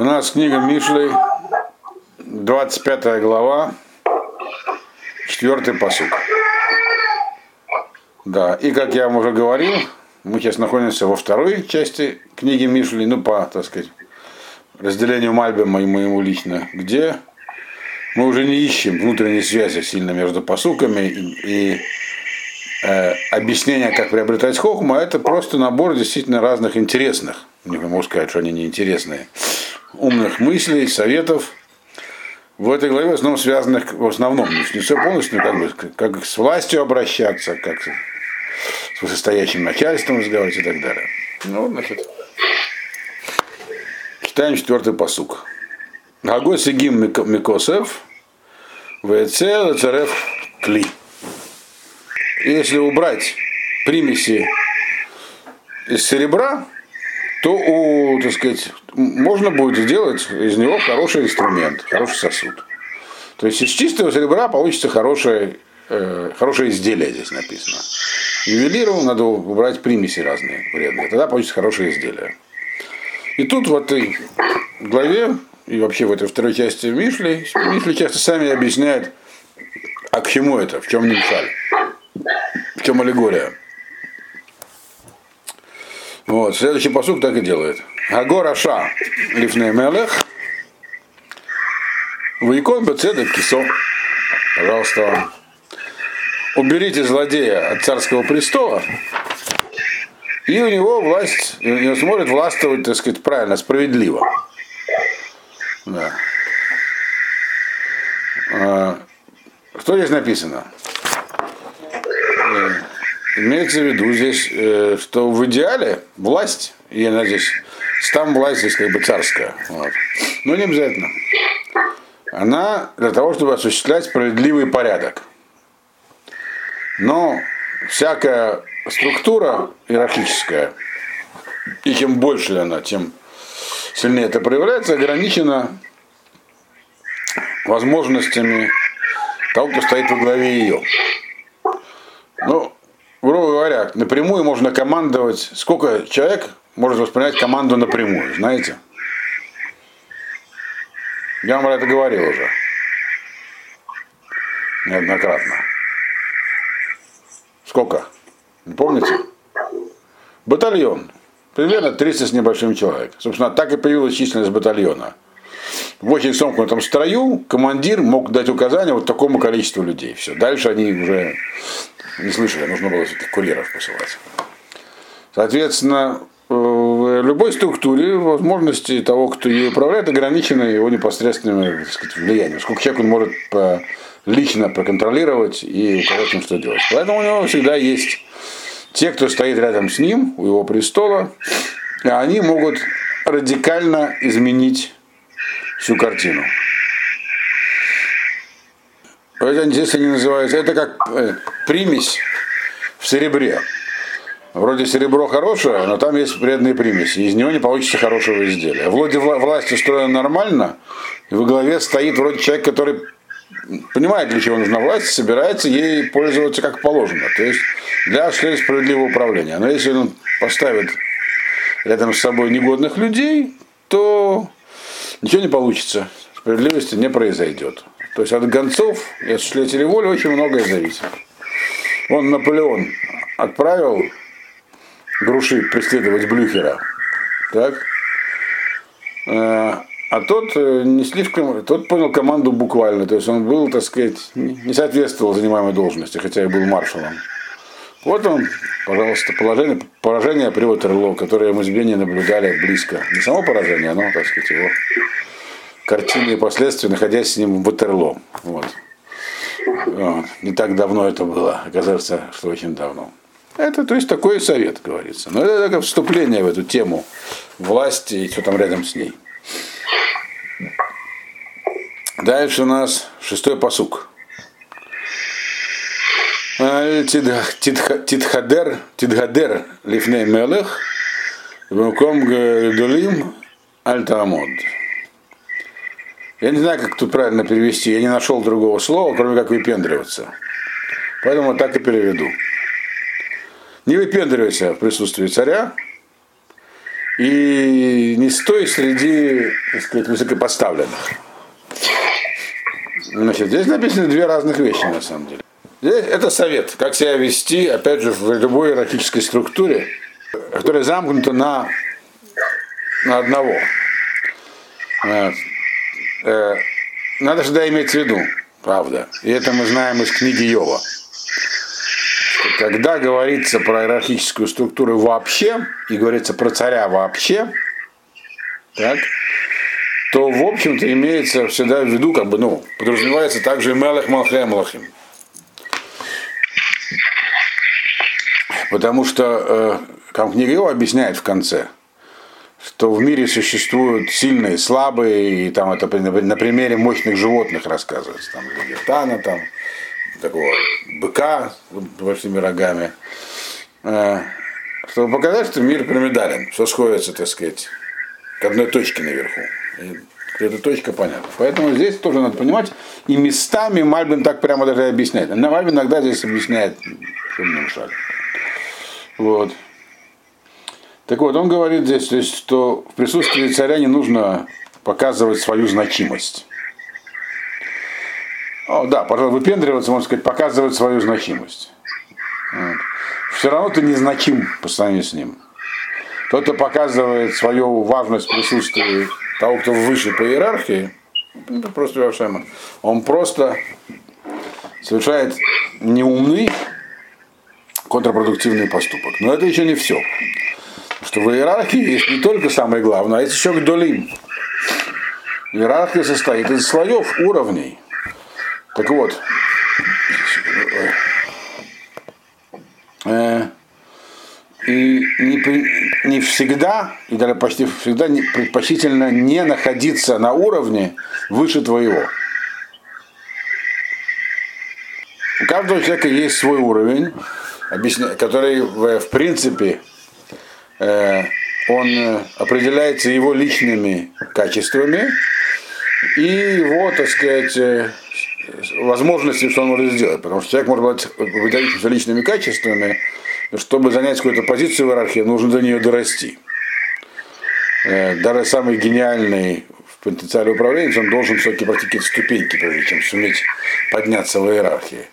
У нас книга Мишлей, 25 глава, 4 посуд. Да, и как я вам уже говорил, мы сейчас находимся во второй части книги Мишли, ну, по, так сказать, разделению Мальбема и моему лично, где мы уже не ищем внутренней связи сильно между посуками и, и э, объяснения, как приобретать хохму, а это просто набор действительно разных интересных, не могу сказать, что они неинтересные, умных мыслей, советов, в этой главе в основном связанных, в основном, не все полностью, но как бы, как с властью обращаться, как с высостоящим начальством разговаривать и так далее. Ну, значит, читаем четвертый посук. Гагой Сигим Микосев, ВЦ ЦРФ Кли. Если убрать примеси из серебра, то у, так сказать, можно будет сделать из него хороший инструмент, хороший сосуд. То есть из чистого серебра получится хорошее, э, хорошее изделие, здесь написано. Ювелиру надо убрать примеси разные вредные, тогда получится хорошее изделие. И тут в этой главе и вообще в этой второй части Мишли, Мишли часто сами объясняют, а к чему это, в чем нимшаль, в чем аллегория. Вот, следующий посук так и делает. Агор Аша Лифней Мелех Вайкон Бецедек Кисо. Пожалуйста, уберите злодея от царского престола, и у него власть, и он сможет властвовать, так сказать, правильно, справедливо. Да. А, что здесь написано? Э, имеется в виду здесь, э, что в идеале власть, и она здесь, там власть здесь как бы царская. Вот. Но не обязательно. Она для того, чтобы осуществлять справедливый порядок. Но всякая структура иерархическая, и чем больше она, тем сильнее это проявляется, ограничено возможностями того, кто стоит во главе ее. Ну, грубо говоря, напрямую можно командовать, сколько человек может воспринять команду напрямую, знаете? Я вам это говорил уже. Неоднократно. Сколько? Не помните? Батальон. Примерно 300 с небольшим человек. Собственно, так и появилась численность батальона. В очень сомкнутом строю командир мог дать указания вот такому количеству людей. Все. Дальше они уже не слышали, нужно было курьеров посылать. Соответственно, в любой структуре возможности того, кто ее управляет, ограничены его непосредственным так сказать, влиянием. Сколько человек он может по, лично проконтролировать и указать им, что делать. Поэтому у него всегда есть те, кто стоит рядом с ним, у его престола, и они могут радикально изменить всю картину. Это здесь они называются, это как э, примесь в серебре. Вроде серебро хорошее, но там есть вредные примеси. Из него не получится хорошего изделия. Вроде власть устроена нормально, и во главе стоит вроде человек, который понимает, для чего нужна власть, собирается ей пользоваться как положено. То есть для осуществления справедливого управления. Но если он поставит рядом с собой негодных людей, то ничего не получится. Справедливости не произойдет. То есть от гонцов и осуществлятелей воли очень многое зависит. Он Наполеон отправил груши преследовать Блюхера. Так? Э, а тот э, не слишком, тот понял команду буквально, то есть он был, так сказать, не соответствовал занимаемой должности, хотя и был маршалом. Вот он, пожалуйста, положение, поражение при Ватерлоо, которое мы с Бенни наблюдали близко. Не само поражение, но, так сказать, его картины и последствия, находясь с ним в Ватерлоо. Вот. Вот. Не так давно это было, оказывается, что очень давно. Это, то есть, такой совет, говорится. Но это такое вступление в эту тему власти и что там рядом с ней. Дальше у нас шестой посук. Титхадер, Титхадер Лифней Мелех, Вуком Гдулим Альтамод. Я не знаю, как тут правильно перевести, я не нашел другого слова, кроме как выпендриваться. Поэтому так и переведу. Не выпендривайся в присутствии царя и не стой среди, так сказать, высокопоставленных. Значит, здесь написаны две разных вещи на самом деле. Здесь это совет, как себя вести, опять же, в любой иерархической структуре, которая замкнута на, на одного. Э, надо всегда иметь в виду, правда. И это мы знаем из книги Йова. Когда говорится про иерархическую структуру вообще, и говорится про царя вообще, так, то, в общем-то, имеется всегда в виду, как бы, ну, подразумевается также Мелех Малхе Малахим. Потому что, э, как книга его объясняет в конце, что в мире существуют сильные, слабые, и там это на примере мощных животных рассказывается, там, левитана, там, такого быка с большими рогами, э, чтобы показать, что мир пирамидален, все сходится, так сказать, к одной точке наверху. И эта точка понятна. Поэтому здесь тоже надо понимать, и местами Мальбин так прямо даже объясняет. Но Мальбин иногда здесь объясняет, что мне мешали. Вот. Так вот, он говорит здесь, то есть, что в присутствии царя не нужно показывать свою значимость. О, да, пожалуй, выпендриваться, можно сказать, показывать свою значимость. Вот. Все равно ты незначим по сравнению с ним. Тот, кто показывает свою важность в присутствии того, кто выше по иерархии, это просто Вашема, он просто совершает неумный контрпродуктивный поступок. Но это еще не все. Что в иерархии есть не только самое главное, а есть еще гдолим. Иерархия состоит из слоев, уровней. Так вот, э, и не, не всегда, и даже почти всегда не, предпочтительно не находиться на уровне выше твоего. У каждого человека есть свой уровень, который в принципе э, он определяется его личными качествами и его, так сказать, э, возможностями, что он может сделать. Потому что человек может быть выдающимся личными качествами, чтобы занять какую-то позицию в иерархии, нужно до нее дорасти. Э, даже самый гениальный в потенциале управленец, он должен все-таки практиковать ступеньки, прежде чем суметь подняться в иерархии.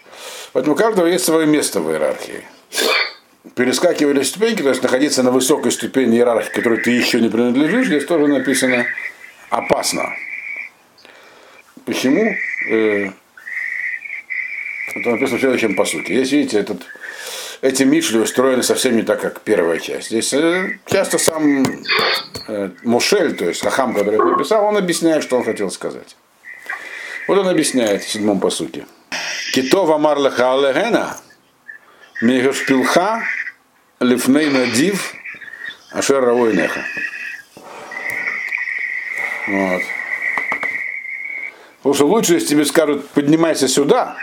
Поэтому у каждого есть свое место в иерархии. Перескакивали ступеньки, то есть находиться на высокой ступени иерархии, которой ты еще не принадлежишь, здесь тоже написано опасно. Почему? Это написано в следующем по сути. Здесь, видите, этот эти мишли устроены совсем не так, как первая часть. Здесь э, часто сам э, Мушель, то есть Хахам, который это написал, он объясняет, что он хотел сказать. Вот он объясняет в седьмом посуке. Китова марлаха алегена, мегашпилха, лифней надив, ашер равойнеха. Вот. Потому что лучше, если тебе скажут, поднимайся сюда,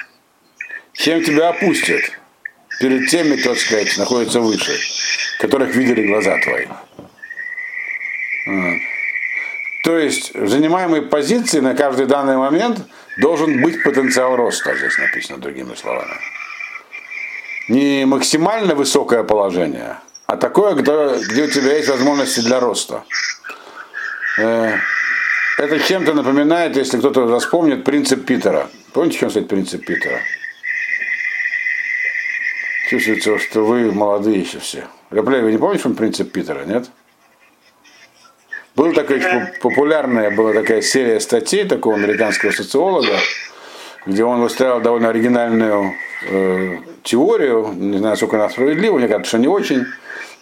чем тебя опустят перед теми, так сказать, находятся выше, которых видели глаза твои. То есть в занимаемой позиции на каждый данный момент должен быть потенциал роста, здесь написано другими словами. Не максимально высокое положение, а такое, где, где у тебя есть возможности для роста. Э, это чем-то напоминает, если кто-то вспомнит, принцип Питера. Помните, чем стоит принцип Питера? Чувствуется, что вы молодые еще все. Реплей, вы не помните, он принцип Питера, нет? Была такая популярная была такая серия статей такого американского социолога, где он выстраивал довольно оригинальную э, теорию, не знаю, сколько она справедлива, мне кажется, что не очень,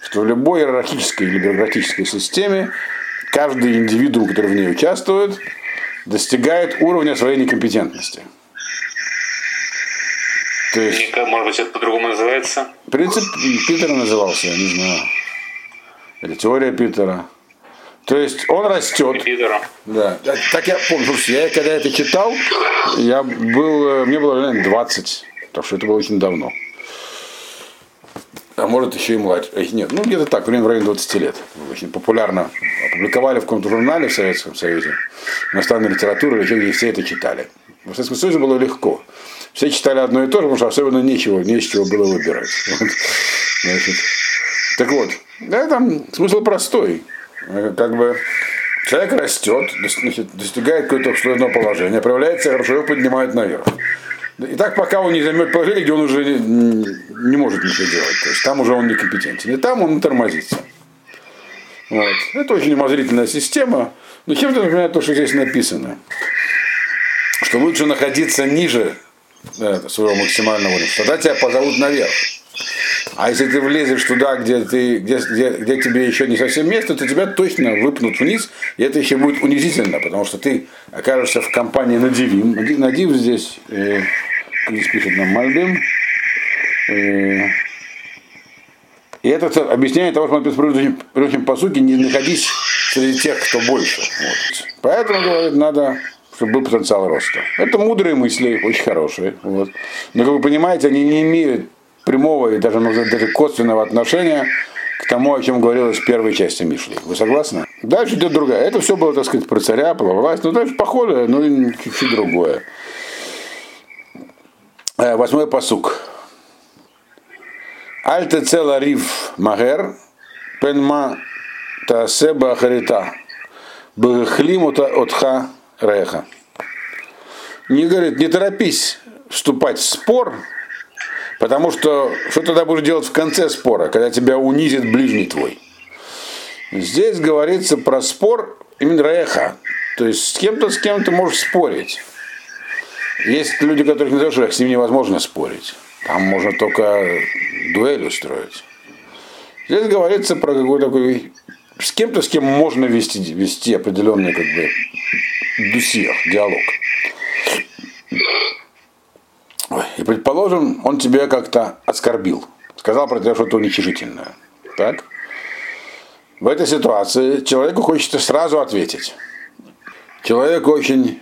что в любой иерархической или бюрократической системе каждый индивидуум, который в ней участвует, достигает уровня своей некомпетентности. То есть, может быть, это по-другому называется? Принцип Питера назывался, я не знаю. Или теория Питера. То есть он растет. Да. Так я помню, слушайте, я когда это читал, я был, мне было, наверное, 20. Так что это было очень давно. А может еще и младше. Нет, ну где-то так, время в районе 20 лет. Очень популярно. Опубликовали в каком-то журнале в Советском Союзе. Иностранной литературы, где все это читали. В Советском Союзе было легко все читали одно и то же, потому что особенно нечего, не из чего было выбирать. Вот. Значит, так вот, да, там смысл простой. Э, как бы человек растет, значит, достигает какое-то определенного положения, проявляется хорошо, его поднимают наверх. И так пока он не займет положение, где он уже не, не может ничего делать. То есть там уже он некомпетентен. И там он тормозится. Вот. Это очень умозрительная система. Но чем-то напоминает то, что здесь написано. Что лучше находиться ниже да, своего максимального уровня. Тогда тебя позовут наверх. А если ты влезешь туда, где, ты, где, где, где тебе еще не совсем место, то тебя точно выпнут вниз, и это еще будет унизительно, потому что ты окажешься в компании Надивим. Надив здесь, э, здесь пишет нам Мальбим. Э, и это объясняет того, что мы предыдущем, предыдущем по сути не находись среди тех, кто больше. Вот. Поэтому, говорит, надо чтобы был потенциал роста. Это мудрые мысли, очень хорошие. Вот. Но, как вы понимаете, они не имеют прямого и даже, даже косвенного отношения к тому, о чем говорилось в первой части Мишли. Вы согласны? Дальше идет другая. Это все было, так сказать, про царя, про власть. Ну, дальше похоже, но чуть-чуть другое. Э, восьмой посук. Альте цела риф магер, пенма таасеба харита, бхлимута отха реха. Не говорит, не торопись вступать в спор, Потому что что тогда будешь делать в конце спора, когда тебя унизит ближний твой? Здесь говорится про спор именно реха. То есть с кем-то, с кем ты можешь спорить. Есть люди, которых назовешь, с ними невозможно спорить. Там можно только дуэль устроить. Здесь говорится про какой-то такой с кем-то, с кем можно вести, вести определенный как бы дусиях, диалог. И предположим, он тебя как-то оскорбил, сказал про тебя что-то уничижительное. Так? В этой ситуации человеку хочется сразу ответить. Человек очень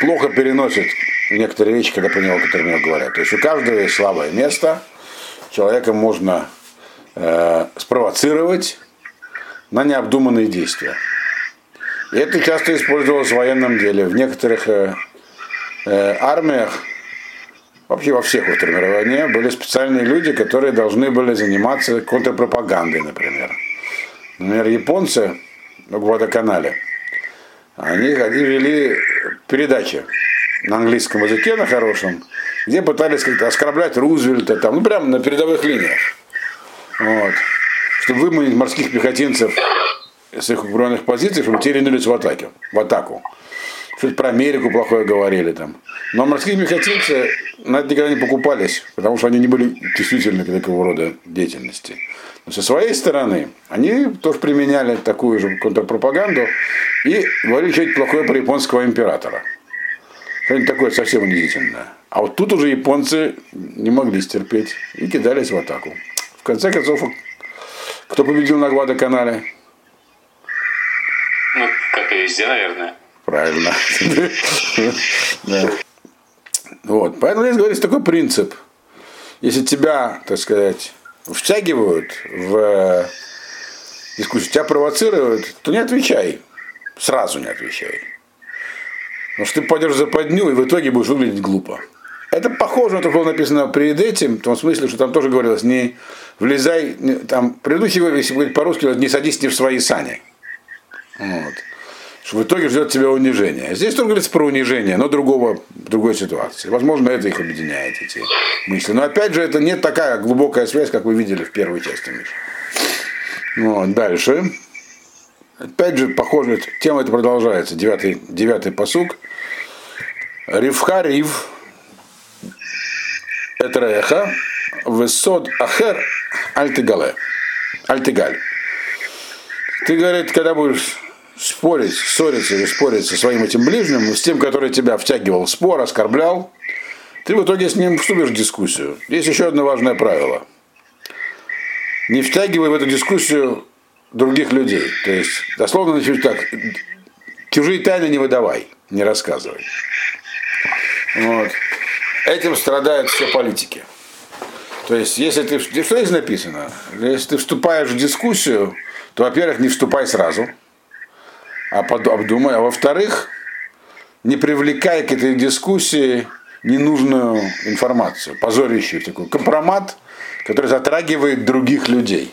плохо переносит некоторые вещи, когда про него, которые мне говорят. То есть у каждого есть слабое место, человека можно э, спровоцировать на необдуманные действия. И это часто использовалось в военном деле. В некоторых э, э, армиях вообще во всех формированиях были специальные люди, которые должны были заниматься контрпропагандой, например. Например, японцы в Гвадоканале, они, они вели передачи на английском языке, на хорошем, где пытались как-то оскорблять Рузвельта, там, ну прямо на передовых линиях. Вот. Чтобы выманить морских пехотинцев с их укрепленных позиций, чтобы те ринулись в атаке, в атаку. Что-то про Америку плохое говорили там. Но морские пехотинцы на это никогда не покупались, потому что они не были чувствительны к такого рода деятельности. Но со своей стороны, они тоже применяли такую же контрпропаганду и говорили что-то плохое про японского императора. Что-нибудь такое совсем унизительное. А вот тут уже японцы не могли стерпеть и кидались в атаку. В конце концов, кто победил на Гвадоканале? Ну, как и везде, наверное. Правильно. Вот. Поэтому здесь говорится такой принцип. Если тебя, так сказать, втягивают в дискуссию, тебя провоцируют, то не отвечай. Сразу не отвечай. Потому что ты пойдешь за подню и в итоге будешь выглядеть глупо. Это похоже на то, что было написано перед этим, в том смысле, что там тоже говорилось, не влезай, там, предыдущий, если говорить по-русски, не садись не в свои сани. Вот что в итоге ждет тебя унижение. Здесь тоже говорится про унижение, но другого, другой ситуации. Возможно, это их объединяет, эти мысли. Но опять же, это не такая глубокая связь, как вы видели в первой части Миши. Вот, дальше. Опять же, похоже, тема эта продолжается. Девятый, девятый посук. Ривха рив этреха высот ахер альтигале. Альтигаль. Ты, говорит, когда будешь спорить, ссориться или спорить со своим этим ближним, с тем, который тебя втягивал в спор, оскорблял, ты в итоге с ним вступишь в дискуссию. Есть еще одно важное правило. Не втягивай в эту дискуссию других людей. То есть, дословно значит так, чужие тайны не выдавай, не рассказывай. Вот. Этим страдают все политики. То есть, если ты, что здесь написано? Если ты вступаешь в дискуссию, то, во-первых, не вступай сразу – а обдумай. А во-вторых, не привлекая к этой дискуссии ненужную информацию, позорящую такой компромат, который затрагивает других людей.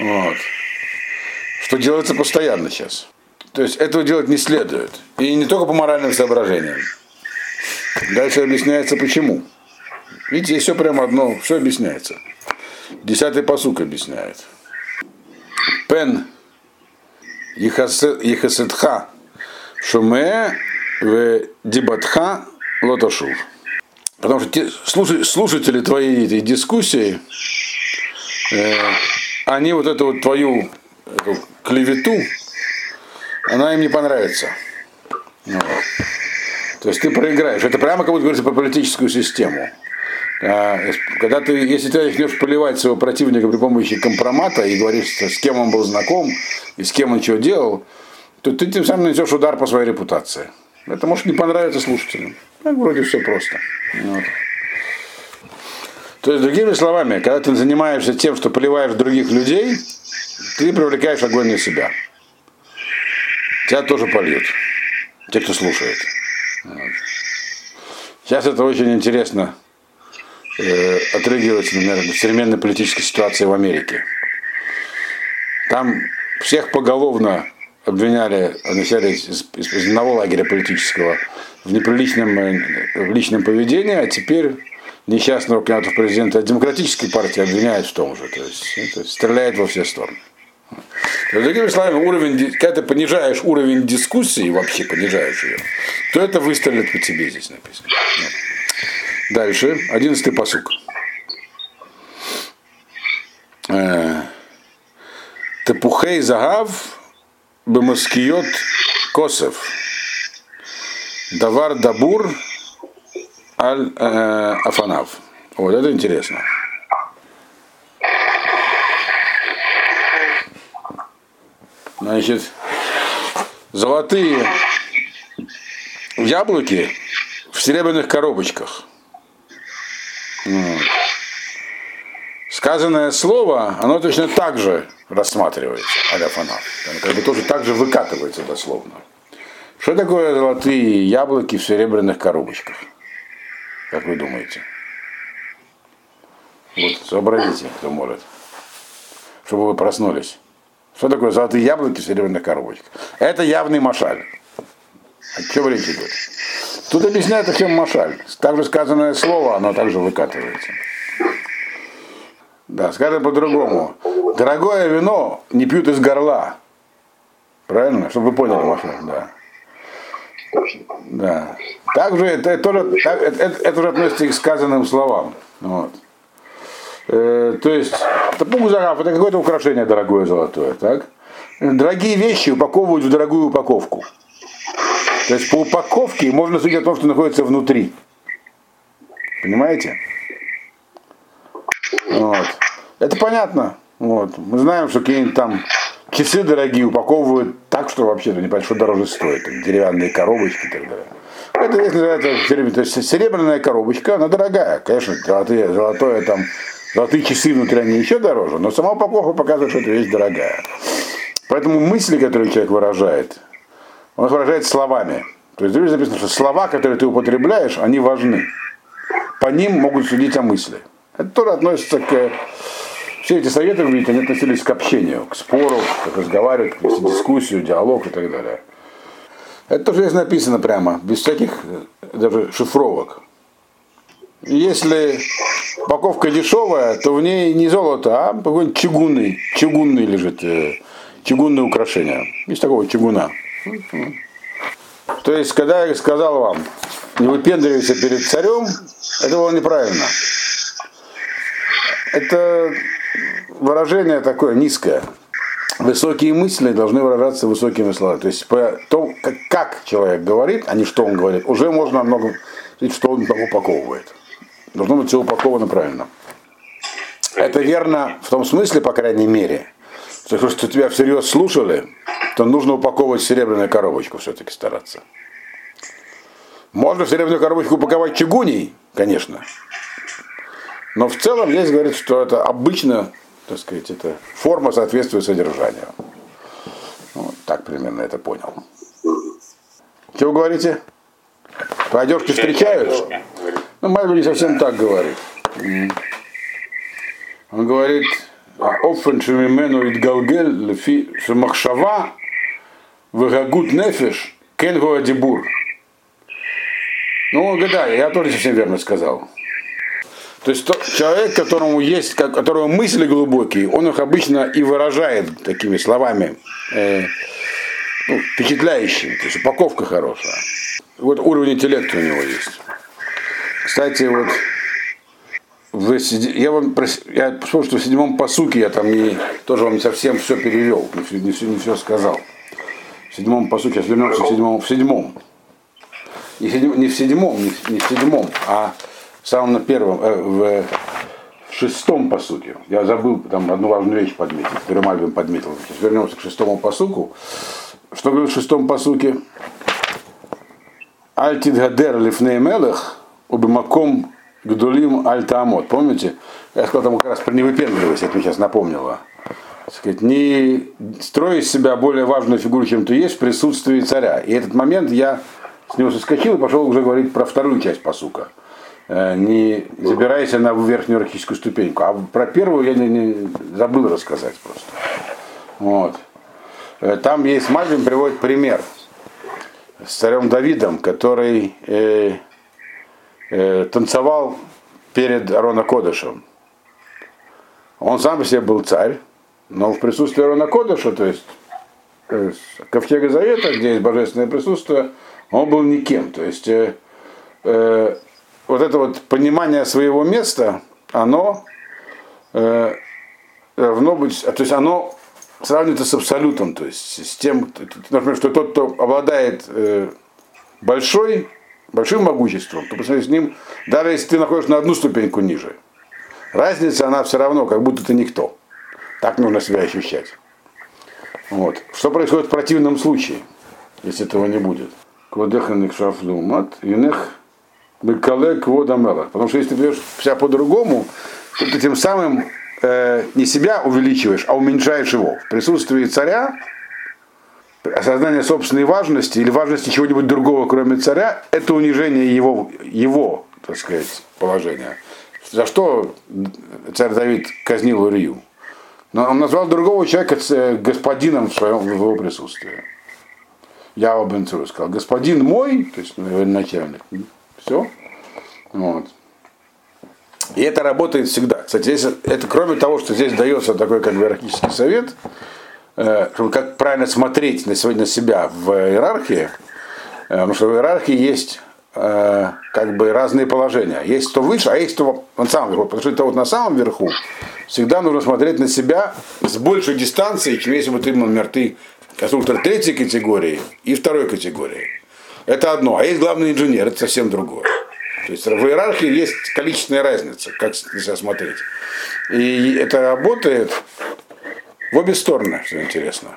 Вот. что делается постоянно сейчас. То есть этого делать не следует. И не только по моральным соображениям. Дальше объясняется почему. Видите, все прямо одно, все объясняется. Десятый посук объясняет. Пен Ехасетха Шуме в Дибатха Лоташув. Потому что те, слушатели твоей этой дискуссии, э, они вот эту вот твою эту клевету, она им не понравится. Вот. То есть ты проиграешь. Это прямо как будто говорится про политическую систему. А, когда ты, если ты начнешь поливать своего противника при помощи компромата и говоришь, с кем он был знаком и с кем он чего делал, то ты тем самым нанесешь удар по своей репутации. Это может не понравиться слушателям. Так вроде все просто. Вот. То есть, другими словами, когда ты занимаешься тем, что поливаешь других людей, ты привлекаешь огонь на себя. Тебя тоже польют. Те, кто слушает. Вот. Сейчас это очень интересно э, например, на современной политической ситуации в Америке. Там всех поголовно обвиняли вначале из, из, одного лагеря политического в неприличном э, в личном поведении, а теперь несчастного кандидата в президента от демократической партии обвиняют в том же. То есть это стреляет во все стороны. Другими словами, уровень, когда ты понижаешь уровень дискуссии, вообще понижаешь ее, то это выстрелит по тебе здесь написано. Дальше, одиннадцатый посук. Э, Тепухей загав бемаскиот косов. Давар дабур аль э, афанав. Вот это интересно. Значит, золотые яблоки в серебряных коробочках. Сказанное слово, оно точно так же рассматривается, аля фанат. Как бы тоже так же выкатывается дословно. Что такое золотые яблоки в серебряных коробочках? Как вы думаете? Вот, сообразите, кто может. Чтобы вы проснулись. Что такое золотые яблоки в серебряных коробочках? Это явный машаль. О чем речь идет? Тут объясняет, о чем машаль. Также сказанное слово, оно также выкатывается. Да, скажем по-другому. Дорогое вино не пьют из горла. Правильно? Чтобы вы поняли, машаль, да. Да. Также это, это, тоже, это, это, это уже относится к сказанным словам. Вот. Э, то есть, тапук загав это какое-то украшение дорогое золотое, так? Дорогие вещи упаковывают в дорогую упаковку. То есть по упаковке можно судить о том, что находится внутри. Понимаете? Вот. Это понятно. Вот. Мы знаем, что какие-нибудь там часы дорогие упаковывают так, что вообще-то не понятно, что дороже стоит. Там, деревянные коробочки и так далее. Это называется то серебряная коробочка, она дорогая. Конечно, золотые, золотое там, золотые часы внутри они еще дороже, но сама упаковка показывает, что эта вещь дорогая. Поэтому мысли, которые человек выражает, он выражает словами. То есть здесь записано, что слова, которые ты употребляешь, они важны. По ним могут судить о мысли. Это тоже относится к... Все эти советы, видите, они относились к общению, к спору, к разговаривать, к дискуссию, диалог и так далее. Это тоже здесь написано прямо, без всяких даже шифровок. Если упаковка дешевая, то в ней не золото, а какой-нибудь чугунный, чугунный лежит, э, чугунное украшение. Из такого чугуна. То есть, когда я сказал вам, не выпендривайся перед царем, это было неправильно. Это выражение такое низкое. Высокие мысли должны выражаться высокими словами. То есть по тому, как, человек говорит, а не что он говорит, уже можно много видеть, что он упаковывает. Должно быть все упаковано правильно. Это верно в том смысле, по крайней мере, что, что тебя всерьез слушали, то нужно упаковывать в серебряную коробочку все-таки стараться. Можно в серебряную коробочку упаковать чугуней, конечно. Но в целом здесь говорит, что это обычно, так сказать, это форма соответствует содержанию. Вот так примерно это понял. Что вы говорите? По одежке встречают? Ну, Майбель не совсем так говорит. Он говорит, אופן שממנו התגלגל לפי שמחשבה והגות нефиш кен гуа дибур. Ну, гадаю, я тоже совсем верно сказал. То есть то, человек, которому есть, которого мысли глубокие, он их обычно и выражает такими словами э, ну, впечатляющими, то есть упаковка хорошая. Вот уровень интеллекта у него есть. Кстати, вот в, я вам я вспомнил, что в седьмом посуке я там не, тоже вам не совсем все перевел, не все, не все, не все сказал. В седьмом посуке, сейчас вернемся в седьмом, в седьмом. Не, седьм, не в седьмом, не, не в седьмом, а в самом на первом, э, в, в шестом посуке. Я забыл там одну важную вещь подметить, которую Мальвин подметил. Сейчас вернемся к шестому посуку. Что говорит в шестом посуке? Альтид гадер лифней мелех, убимаком гдулим альтамот. Помните? Я сказал там как раз про невыпендривайся, это мне сейчас напомнило. Сказать, не строй из себя более важную фигуру, чем ты есть, в присутствии царя. И этот момент я с него соскочил и пошел уже говорить про вторую часть посука. Э, не забирайся на верхнюю иерархическую ступеньку. А про первую я не, не забыл рассказать просто. Вот. Э, там есть Мальвин приводит пример с царем Давидом, который э, э, танцевал перед Арона Кодышем. Он сам по себе был царь, но в присутствии Арона Кодыша, то есть э, Ковчега Завета, где есть божественное присутствие, он был никем. То есть э, э, вот это вот понимание своего места, оно э, равно быть, то есть оно сравнивается с абсолютом, то есть с тем, например, что тот, кто обладает э, большой, большим могуществом, то по с ним, даже если ты находишься на одну ступеньку ниже, разница она все равно, как будто ты никто. Так нужно себя ощущать. Вот. Что происходит в противном случае, если этого не будет? Квадеханик шафлумат, юнех бекале кводамела. Потому что если ты берешь себя по-другому, то ты тем самым э, не себя увеличиваешь, а уменьшаешь его. В присутствии царя осознание собственной важности или важности чего-нибудь другого, кроме царя, это унижение его, его так сказать, положения. За что царь Давид казнил Урию? Но он назвал другого человека господином в своем в его присутствии. Я бен Цуру сказал, господин мой, то есть начальник, все. Вот. И это работает всегда. Кстати, здесь, это кроме того, что здесь дается такой как бы совет, э, как правильно смотреть на сегодня себя в иерархии, э, потому что в иерархии есть э, как бы разные положения. Есть кто выше, а есть кто на самом верху. Потому что это вот на самом верху всегда нужно смотреть на себя с большей дистанцией, чем если бы ты, например, ты конструктор третьей категории и второй категории. Это одно. А есть главный инженер, это совсем другое. То есть в иерархии есть количественная разница, как себя смотреть. И это работает в обе стороны, что интересно.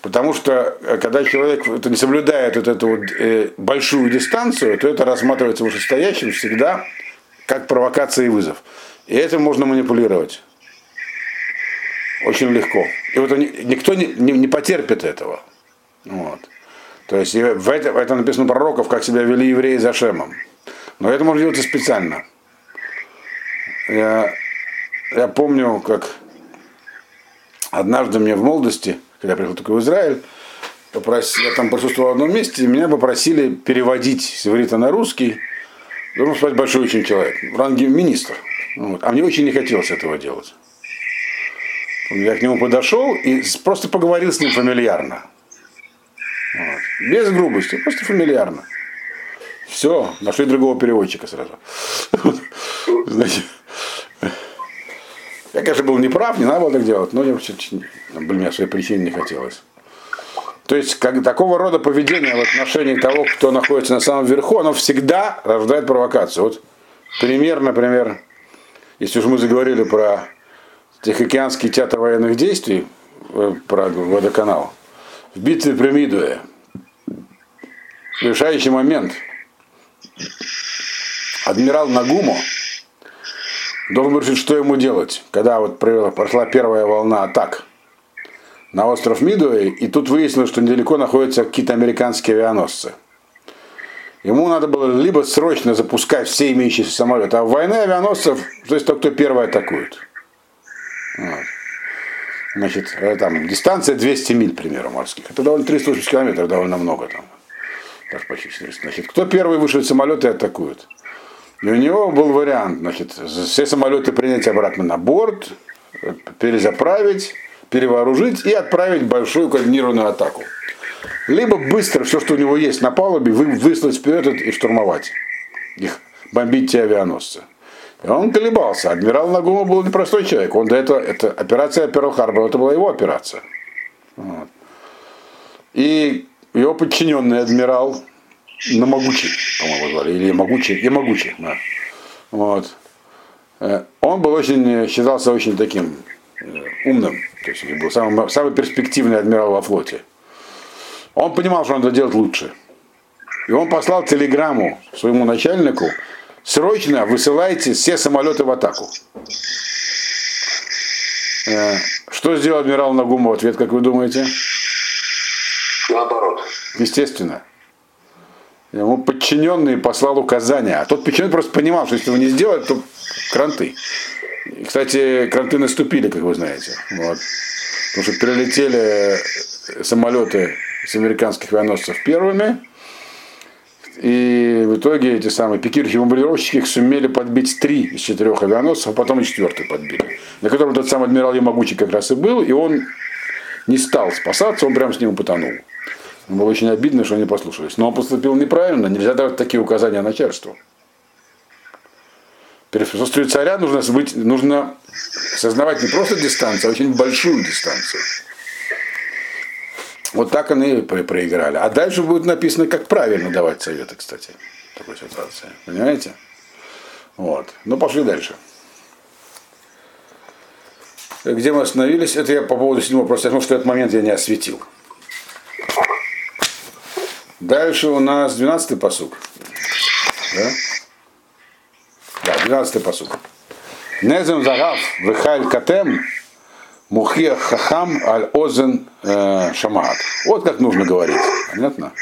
Потому что э, когда человек это не соблюдает вот эту вот, э, большую дистанцию, то это рассматривается вышестоящим всегда как провокация и вызов. И этим можно манипулировать. Очень легко. И вот никто не, не, не потерпит этого. Вот. То есть в этом, в этом написано пророков, как себя вели евреи за Шемом. Но это можно делать и специально. Я, я помню, как однажды мне в молодости, когда я приехал только в Израиль, попрос... я там присутствовал в одном месте, и меня попросили переводить с иврита на русский. Должен сказать большой очень человек, в ранге министр. Вот. А мне очень не хотелось этого делать. Я к нему подошел и просто поговорил с ним фамильярно. Вот. Без грубости, просто фамильярно. Все, нашли другого переводчика сразу. Значит, я, конечно, был неправ, не надо было так делать, но я, блин, мне своей причине не хотелось. То есть, как, такого рода поведение в отношении того, кто находится на самом верху, оно всегда рождает провокацию. Вот пример, например, если уж мы заговорили про Тихоокеанский театр военных действий, э, про водоканал, в битве при Мидуе, решающий момент – адмирал Нагумо должен решить, что ему делать, когда вот прошла первая волна атак на остров Мидуэй, и тут выяснилось, что недалеко находятся какие-то американские авианосцы. Ему надо было либо срочно запускать все имеющиеся самолеты, а в войне авианосцев, то есть тот, кто первый атакует. Вот. Значит, э, там дистанция 200 миль, к примеру, морских. Это довольно 380 километров, довольно много там. Даже почти 400. Значит, кто первый вышел из самолета и атакует? И у него был вариант, значит, все самолеты принять обратно на борт, перезаправить, перевооружить и отправить большую координированную атаку. Либо быстро все, что у него есть на палубе, вы, выслать вперед и штурмовать их, бомбить те авианосцы. И он колебался. Адмирал Нагума был непростой человек. Он до этого, это операция Перл Харбор, это была его операция. Вот. И его подчиненный адмирал Намогучий, по-моему, звали, или Ямагучий, Ямагучий, да. Вот. Э, он был очень, считался очень таким э, умным, то есть был самый, самый перспективный адмирал во флоте. Он понимал, что надо делать лучше. И он послал телеграмму своему начальнику, срочно высылайте все самолеты в атаку. Э, что сделал адмирал Нагума в ответ, как вы думаете? Наоборот. Естественно. Ему подчиненный послал указания. А тот подчиненный просто понимал, что если его не сделать, то кранты. И, кстати, кранты наступили, как вы знаете. Вот. Потому что прилетели самолеты с американских авианосцев первыми, и в итоге эти самые пикирующие бомбардировщики их сумели подбить три из четырех авианосцев, а потом и четвертый подбили. На котором тот самый адмирал Ямагучи как раз и был, и он не стал спасаться, он прям с ним потонул. Было очень обидно, что они послушались. Но он поступил неправильно, нельзя давать такие указания начальству. Перед присутствием царя нужно, быть, нужно сознавать не просто дистанцию, а очень большую дистанцию. Вот так они проиграли. А дальше будет написано, как правильно давать советы, кстати, в такой ситуации. Понимаете? Вот. Ну, пошли дальше. Где мы остановились? Это я по поводу седьмого, просто потому что этот момент я не осветил. Дальше у нас 12-й посук. Да? Да, 12-й посук. Незем загав вехаль катем мухия хахам аль озен э, шамаат. Вот как нужно говорить. Понятно?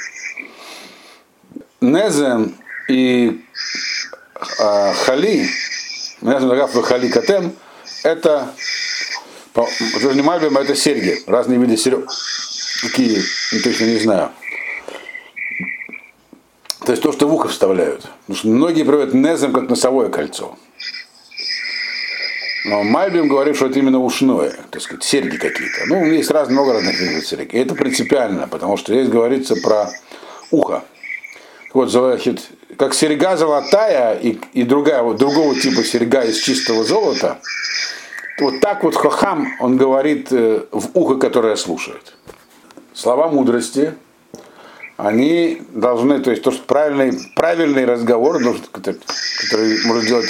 Незем и э, хали, незем загав вехали катем, это это серьги, разные виды серег. Какие, точно не знаю. То есть то, что в ухо вставляют. Потому что многие приводят незем как носовое кольцо. Но Мальбим говорит, что это именно ушное, так сказать, серьги какие-то. Ну, есть раз, много разных видов серьги. И это принципиально, потому что здесь говорится про ухо. Вот, значит, как серьга золотая и, и другая, вот, другого типа серьга из чистого золота, вот так вот Хохам, он говорит э, в ухо, которое слушает. Слова мудрости, они должны, то есть то, что правильный, правильный разговор, который, который может делать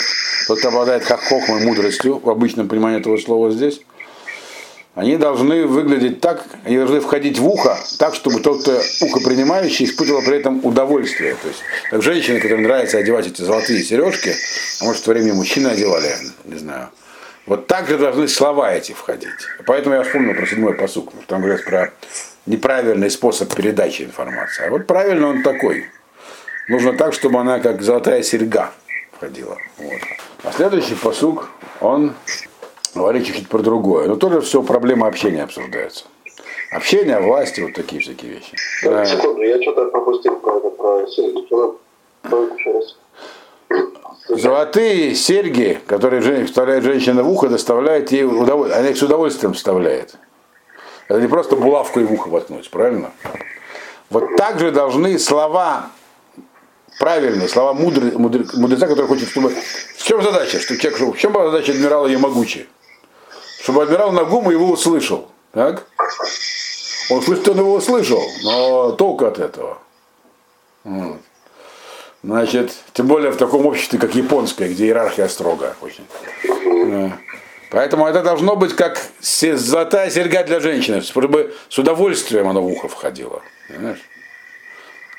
тот, кто обладает как хохмой мудростью, в обычном понимании этого слова здесь, они должны выглядеть так, они должны входить в ухо, так, чтобы тот, кто ухо принимающий, испытывал при этом удовольствие. То есть, как женщины, которым нравится одевать эти золотые сережки, а может, то время мужчины одевали, не знаю. Вот так же должны слова эти входить. Поэтому я вспомнил про седьмой посук, там говорят про неправильный способ передачи информации. А вот правильно он такой. Нужно так, чтобы она как золотая серьга входила. Вот. А следующий посук, он говорит чуть-чуть про другое. Но тоже все проблема общения обсуждается. Общение, власти, вот такие всякие вещи. Да, секунду, я что-то пропустил про это, про серьги. Золотые серьги, которые вставляет женщина в ухо, доставляют ей удовольствие. Она их с удовольствием вставляет. Это не просто булавку и в ухо воткнуть, правильно? Вот так же должны слова правильные, слова мудры, мудры, мудреца, который хочет, чтобы... В чем задача? Что человек, в чем была задача адмирала Ямагучи? Чтобы адмирал Нагума его услышал. Так? Он слышит, он его услышал, но толку от этого. Вот. Значит, тем более в таком обществе, как японское, где иерархия строгая очень. Поэтому это должно быть как золотая серьга для женщины, чтобы с удовольствием она в ухо входила. Понимаешь?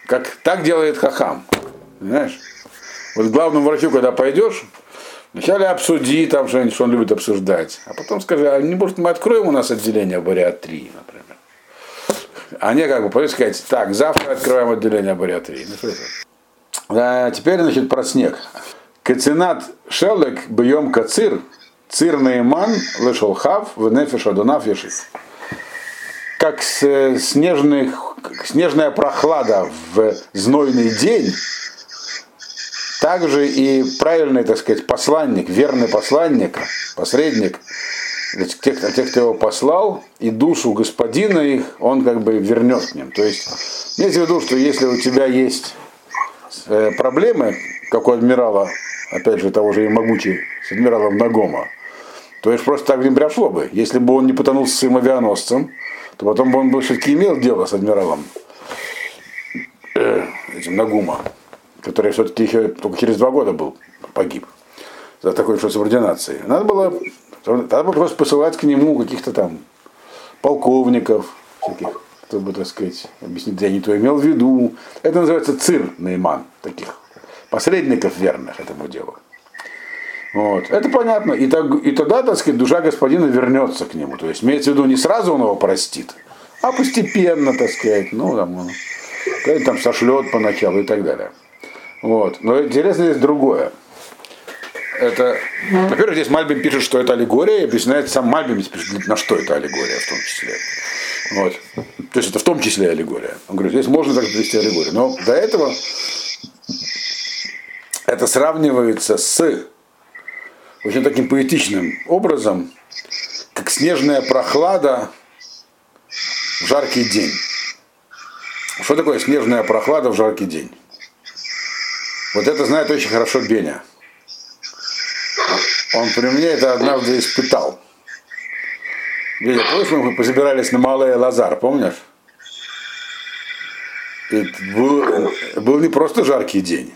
Как так делает хахам. Понимаешь? Вот к главному врачу, когда пойдешь, вначале обсуди там что-нибудь, что он любит обсуждать. А потом скажи, а не может мы откроем у нас отделение бариатрии, например. А не как бы пойдешь сказать, так, завтра открываем отделение бариатрии. Ну, что это? А теперь, значит, про снег. Кацинат шелек бьем кацир Цир Нейман в нефиш адунав ешив. Как снежный, снежная прохлада в знойный день, также и правильный, так сказать, посланник, верный посланник, посредник, тех, тех, кто его послал, и душу господина их, он как бы вернет к ним. То есть, имейте в виду, что если у тебя есть э, проблемы, как у адмирала, опять же, того же Ямагучи, с адмиралом Нагома, то есть просто так не прошло бы. Если бы он не потонул с своим авианосцем, то потом бы он все-таки имел дело с адмиралом э, этим Нагума, который все-таки еще только через два года был погиб за такой же субординацией. Надо было, надо было просто посылать к нему каких-то там полковников, всяких, чтобы, так сказать, объяснить, я не то имел в виду. Это называется цир наиман, таких посредников верных этому делу. Вот. Это понятно. И, так, и тогда, так сказать, душа господина вернется к нему. То есть, имеется в виду, не сразу он его простит, а постепенно, так сказать, ну, там, он, там сошлет поначалу и так далее. Вот. Но интересно здесь другое. Это, во-первых, здесь Мальбим пишет, что это аллегория, и объясняет сам Мальбим, пишет, на что это аллегория в том числе. Вот. То есть это в том числе аллегория. Он говорит, здесь можно так привести аллегорию. Но до этого это сравнивается с очень таким поэтичным образом, как снежная прохлада в жаркий день. Что такое снежная прохлада в жаркий день? Вот это знает очень хорошо Беня. Он при мне это однажды испытал. Беня, помнишь, мы позабирались на Малый Лазар, помнишь? И был, был не просто жаркий день.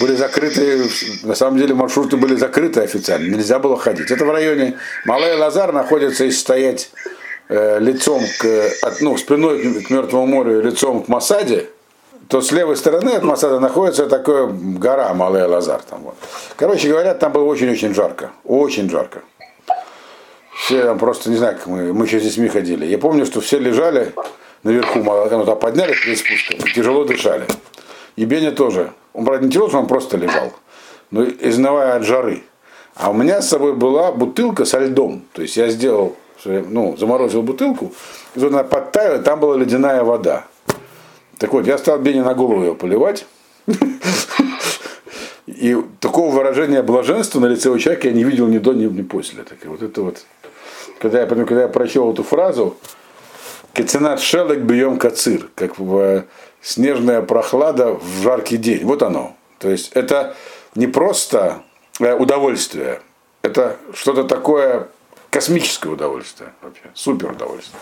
Были закрыты, на самом деле маршруты были закрыты официально, нельзя было ходить. Это в районе Малый Лазар находится, если стоять э, лицом к, от, ну, спиной к, Мертвому морю, лицом к Масаде, то с левой стороны от Масада находится такая гора Малая Лазар. Там вот. Короче говоря, там было очень-очень жарко. Очень жарко. Все там просто, не знаю, как мы, мы еще с детьми ходили. Я помню, что все лежали наверху, ну, там поднялись перед спуском, и тяжело дышали. И Беня тоже. Он, правда, не что он просто лежал, но изнывая от жары. А у меня с собой была бутылка со льдом. То есть я сделал, ну, заморозил бутылку, и тут она подтаяла, там была ледяная вода. Так вот, я стал Бене на голову ее поливать. И такого выражения блаженства на лице у человека я не видел ни до, ни, ни после. Так, вот это вот, когда я, когда я прочел эту фразу, Кеценат шелек бьем кацир, как в снежная прохлада в жаркий день. Вот оно. То есть это не просто удовольствие, это что-то такое космическое удовольствие вообще, супер удовольствие.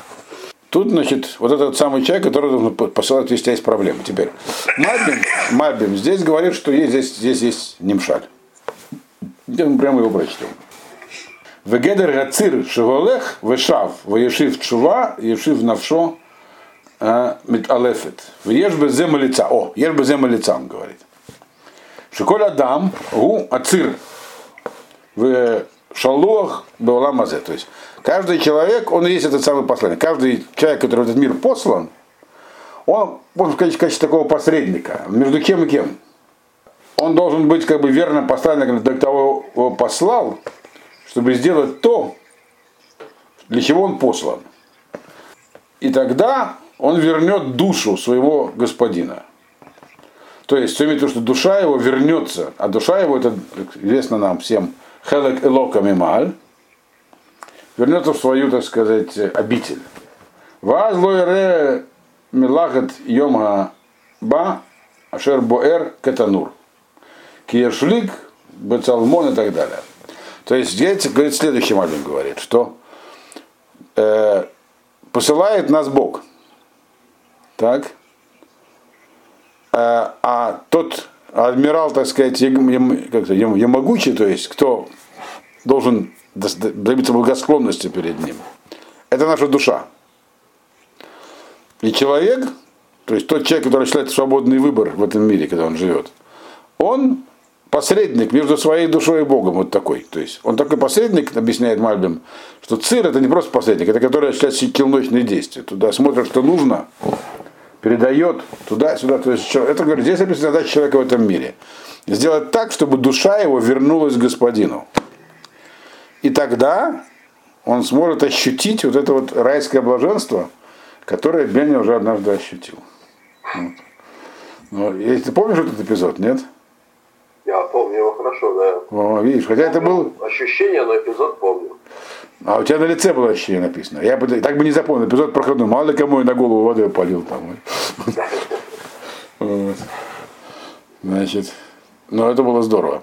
Тут, значит, вот этот самый человек, который должен посылать вести есть проблемы. Теперь, Мальбим, Мальбим здесь говорит, что есть, здесь, здесь есть нимшаль. Мы прямо его прочтем. Вегедер гацир шеголех вешав вешив чува ешив навшо мит алефет. Веш без лица. О, еш без лица, он говорит. Шиколь адам гу ацир в шалуах беоламазе. То есть каждый человек, он и есть этот самый посланник. Каждый человек, который в этот мир послан, он, можно сказать, в качестве такого посредника. Между кем и кем? Он должен быть как бы верным посланником для того, его послал, чтобы сделать то, для чего он послан. И тогда он вернет душу своего господина. То есть, все имеет в виду, что душа его вернется, а душа его, это известно нам всем, хелек элока мималь, вернется в свою, так сказать, обитель. Ваз лойре милагат йомга ба ашер боэр кетанур. Киешлик, бецалмон и так далее. То есть здесь говорит следующий Мальбин говорит, что э, посылает нас Бог. Так? Э, а тот адмирал, так сказать, как ямогучий, то есть кто должен добиться благосклонности перед ним, это наша душа. И человек, то есть тот человек, который осуществляет свободный выбор в этом мире, когда он живет, он посредник между своей душой и Богом, вот такой. То есть он такой посредник, объясняет Мальбим, что цир это не просто посредник, это который осуществляет челночные действия. Туда смотрит, что нужно, передает туда-сюда. То есть это говорит, здесь описана задача человека в этом мире. Сделать так, чтобы душа его вернулась к господину. И тогда он сможет ощутить вот это вот райское блаженство, которое Беня уже однажды ощутил. Вот. Но, если ты помнишь этот эпизод, нет? Я помню его хорошо, да. О, видишь, хотя это был. Ощущение, но эпизод помню. А у тебя на лице было ощущение написано. Я бы так бы не запомнил. Эпизод проходной. Мало ли кому я на голову водой полил там. Значит, ну это было здорово.